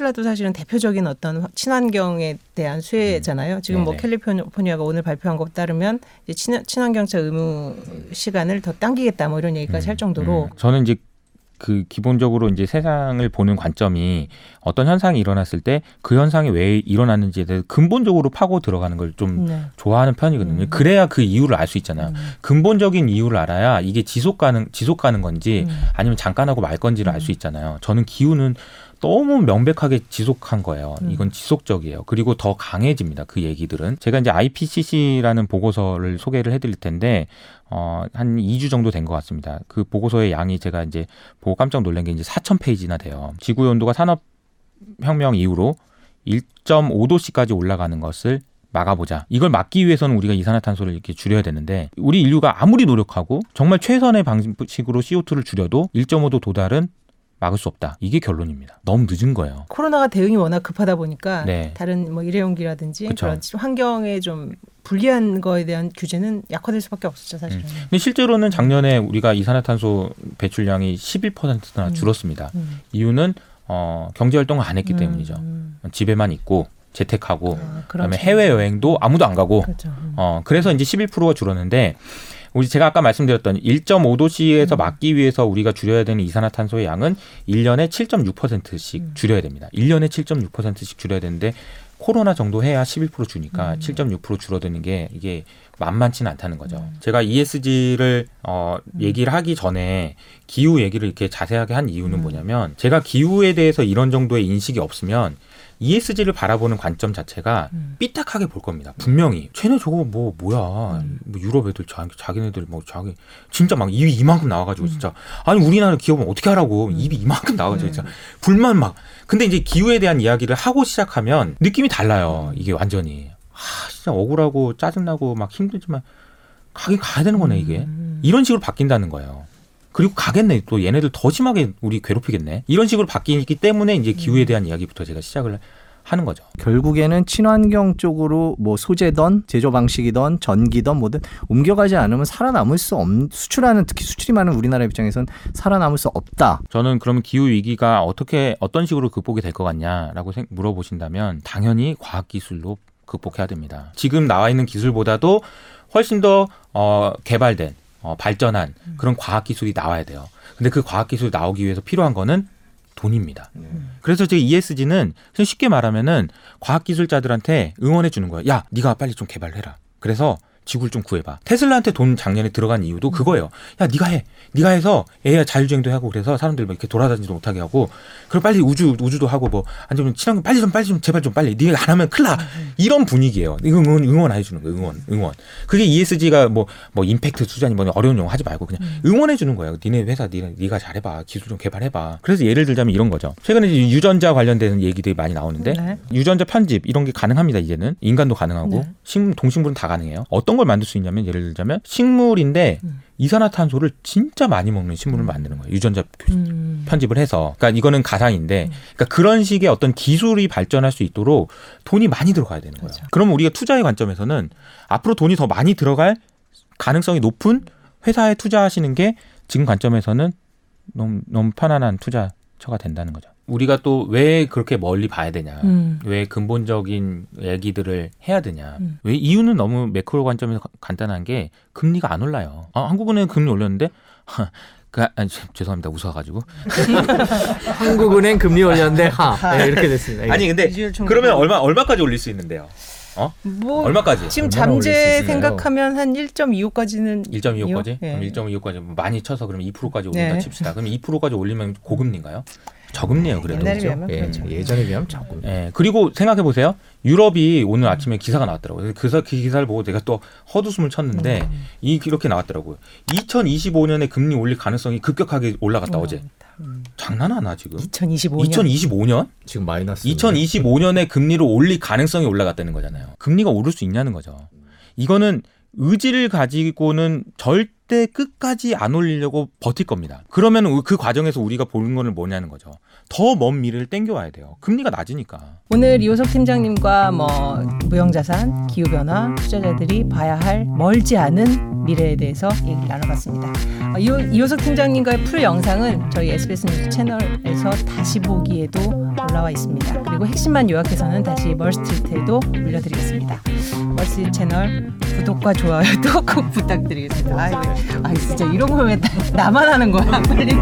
테슬라도 사실은 대표적인 어떤 친환경에 대한 수혜잖아요. 지금 뭐. 캘리포니아가 오늘 발표한 것 따르면 이제 친, 친환경차 의무 시간을 더 당기겠다 뭐 이런 얘기까지 할 정도로 음, 저는 이제 그 기본적으로 이제 세상을 보는 관점이 어떤 현상이 일어났을 때 그 현상이 왜 일어났는지에 대해서 근본적으로 파고 들어가는 걸좀 네. 좋아하는 편이거든요. 음. 그래야 그 이유를 알 수 있잖아요. 음. 근본적인 이유를 알아야 이게 지속 가능 지속 가는 건지 음. 아니면 잠깐 하고 말 건지를 알 수 있잖아요. 저는 기후는 너무 명백하게 지속한 거예요. 음. 이건 지속적이에요. 그리고 더 강해집니다. 그 얘기들은. 제가 이제 IPCC라는 보고서를 소개를 해드릴 텐데, 어, 한 2주 정도 된 것 같습니다. 그 보고서의 양이 제가 이제 보고 깜짝 놀란 게 이제 4,000페이지나 돼요. 지구의 온도가 산업 혁명 이후로 1.5도씨까지 올라가는 것을 막아보자. 이걸 막기 위해서는 우리가 이산화탄소를 이렇게 줄여야 되는데 우리 인류가 아무리 노력하고 정말 최선의 방식으로 CO2를 줄여도 1.5도 도달은 막을 수 없다. 이게 결론입니다. 너무 늦은 거예요. 코로나가 대응이 워낙 급하다 보니까 네. 다른 뭐 일회용기라든지 그쵸. 그런 환경에 좀 불리한 거에 대한 규제는 약화될 수밖에 없었죠 사실은. 근데 실제로는 작년에 우리가 이산화탄소 배출량이 11%나 음. 줄었습니다. 음. 이유는 어, 경제 활동을 안 했기 음, 때문이죠. 음. 집에만 있고 재택하고 아, 그다음에 그렇죠. 해외 여행도 아무도 안 가고 그렇죠. 음. 어, 그래서 이제 11%가 줄었는데 우리 제가 아까 말씀드렸던 1.5도씨에서 음. 막기 위해서 우리가 줄여야 되는 이산화탄소의 양은 1년에 7.6%씩 음. 줄여야 됩니다. 1년에 7.6%씩 줄여야 되는데 코로나 정도 해야 11% 주니까 음. 7.6% 줄어드는 게 이게 만만치는 않다는 거죠. 음. 제가 ESG를 어, 얘기를 하기 전에 기후 얘기를 이렇게 자세하게 한 이유는 음. 뭐냐면 제가 기후에 대해서 이런 정도의 인식이 없으면 ESG를 바라보는 관점 자체가 음. 삐딱하게 볼 겁니다. 분명히 쟤네 저거 뭐 뭐야 음. 뭐 유럽 애들 자, 자기네들 뭐 자기 진짜 막 입이 이만큼 나와가지고 음. 진짜 아니 우리나라 기업은 어떻게 하라고 음. 입이 이만큼 나와가지고 음. 진짜 불만 막 근데 이제 기후에 대한 이야기를 하고 시작하면 느낌이 달라요 이게 완전히 아 진짜 억울하고 짜증나고 막 힘들지만 가긴 가야 되는 거네 이게 음. 이런 식으로 바뀐다는 거예요. 그리고 가겠네. 또 얘네들 더 심하게 우리 괴롭히겠네. 이런 식으로 바뀌기 때문에 이제 기후에 대한 이야기부터 제가 시작을 하는 거죠. 결국에는 친환경 쪽으로 뭐 소재던 제조 방식이던 전기던 뭐든 옮겨가지 않으면 살아남을 수 없, 수출하는 특히 수출이 많은 우리나라 입장에선 살아남을 수 없다. 저는 그러면 기후 위기가 어떻게 어떤 식으로 극복이 될 것 같냐라고 생- 물어보신다면 당연히 과학 기술로 극복해야 됩니다. 지금 나와 있는 기술보다도 훨씬 더 어, 개발된 어, 발전한 그런 과학 기술이 나와야 돼요. 근데 그 과학 기술이 나오기 위해서 필요한 거는 돈입니다. 그래서 제 ESG는 쉽게 말하면은 과학 기술자들한테 응원해 주는 거예요. 야, 네가 빨리 좀 개발해라. 그래서 지구를 좀 구해봐. 테슬라한테 돈 작년에 들어간 이유도 그거예요. 야, 네가 해. 네가 해서 AI 자율주행도 하고 그래서 사람들 막 이렇게 돌아다니지도 못하게 하고 그리고 빨리 우주 우주도 하고 뭐 아니면 친환경 빨리 좀 빨리 좀 제발 좀 빨리 네가 안 하면 큰일 나. 이런 분위기예요. 이거 응원 응원 해 주는 거예요. 응원 응원. 그게 ESG가 뭐뭐 임팩트 투자니 뭐 어려운 용어 하지 말고 그냥 응원해 주는 거예요. 니네 회사 니네 네가 잘해 봐. 기술 좀 개발해 봐. 그래서 예를 들자면 이런 거죠. 최근에 유전자 관련된 얘기들이 많이 나오는데 네. 유전자 편집 이런 게 가능합니다. 이제는 인간도 가능하고 네. 식 동식물은 다 가능해요. 어떤 걸 만들 수 있냐면 예를 들자면 식물인데 음. 이산화탄소를 진짜 많이 먹는 식물을 만드는 거예요. 유전자 음. 편집을 해서. 그러니까 이거는 가상인데, 그러니까 그런 식의 어떤 기술이 발전할 수 있도록 돈이 많이 들어가야 되는 거예요. 그렇죠. 그러면 우리가 투자의 관점에서는 앞으로 돈이 더 많이 들어갈 가능성이 높은 회사에 투자하시는 게 지금 관점에서는 너무 너무 편안한 투자처가 된다는 거죠. 우리가 또 왜 그렇게 멀리 봐야 되냐? 음. 왜 근본적인 얘기들을 해야 되냐? 음. 왜 이유는 너무 매크로 관점에서 가- 간단한 게 금리가 안 올라요. 아, 한국은행 금리 올렸는데 그, 아, 죄- 죄송합니다 웃어가지고 한국은행 금리 올렸는데 하 네, 이렇게 됐습니다. 아니 근데. 그러면 얼마 얼마까지 올릴 수 있는데요? 뭐 얼마까지? 지금 잠재? 생각하면 한 1.25까지는 1.25까지? 예. 그럼 1.25까지 많이 쳐서 그럼 2%까지 올린다 네. 칩시다. 그럼 2%까지 올리면 고금리인가요? 저금리예요, 그래도. 옛날에 그죠? 비하면 예, 그렇죠. 예전에 비하면 조금. 예. 그리고 생각해 보세요. 유럽이 오늘 아침에 기사가 나왔더라고요. 그, 사- 그 기사를 보고 내가 또 헛웃음을 쳤는데 음. 이 이렇게 나왔더라고요. 2025년에 금리 올릴 가능성이 급격하게 올라갔다 어제. 음. 장난 하나 지금? 2025년. 2025년? 지금 마이너스. 2025년에 금리를 올릴 가능성이 올라갔다는 거잖아요. 금리가 오를 수 있냐는 거죠. 이거는 의지를 가지고는 절대 끝까지 안 올리려고 버틸 겁니다. 그러면 그 과정에서 우리가 보는 거는 뭐냐는 거죠. 더 먼 미래를 땡겨와야 돼요. 금리가 낮으니까. 오늘 이호석 팀장님과 뭐 무형자산, 기후변화, 투자자들이 봐야 할 멀지 않은 미래에 대해서 얘기를 나눠봤습니다. 어, 이호, 이호석 팀장님과의 full 영상은 저희 SBS 뉴스 채널에서 다시 보기에도 올라와 있습니다. 그리고 핵심만 요약해서는 다시 멀스트리트에도 올려드리겠습니다. 멀스트리트 채널 구독과 좋아요도 꼭 부탁드리겠습니다. 아, 아 진짜 이런 거 왜 나만 하는 거야? 빨리.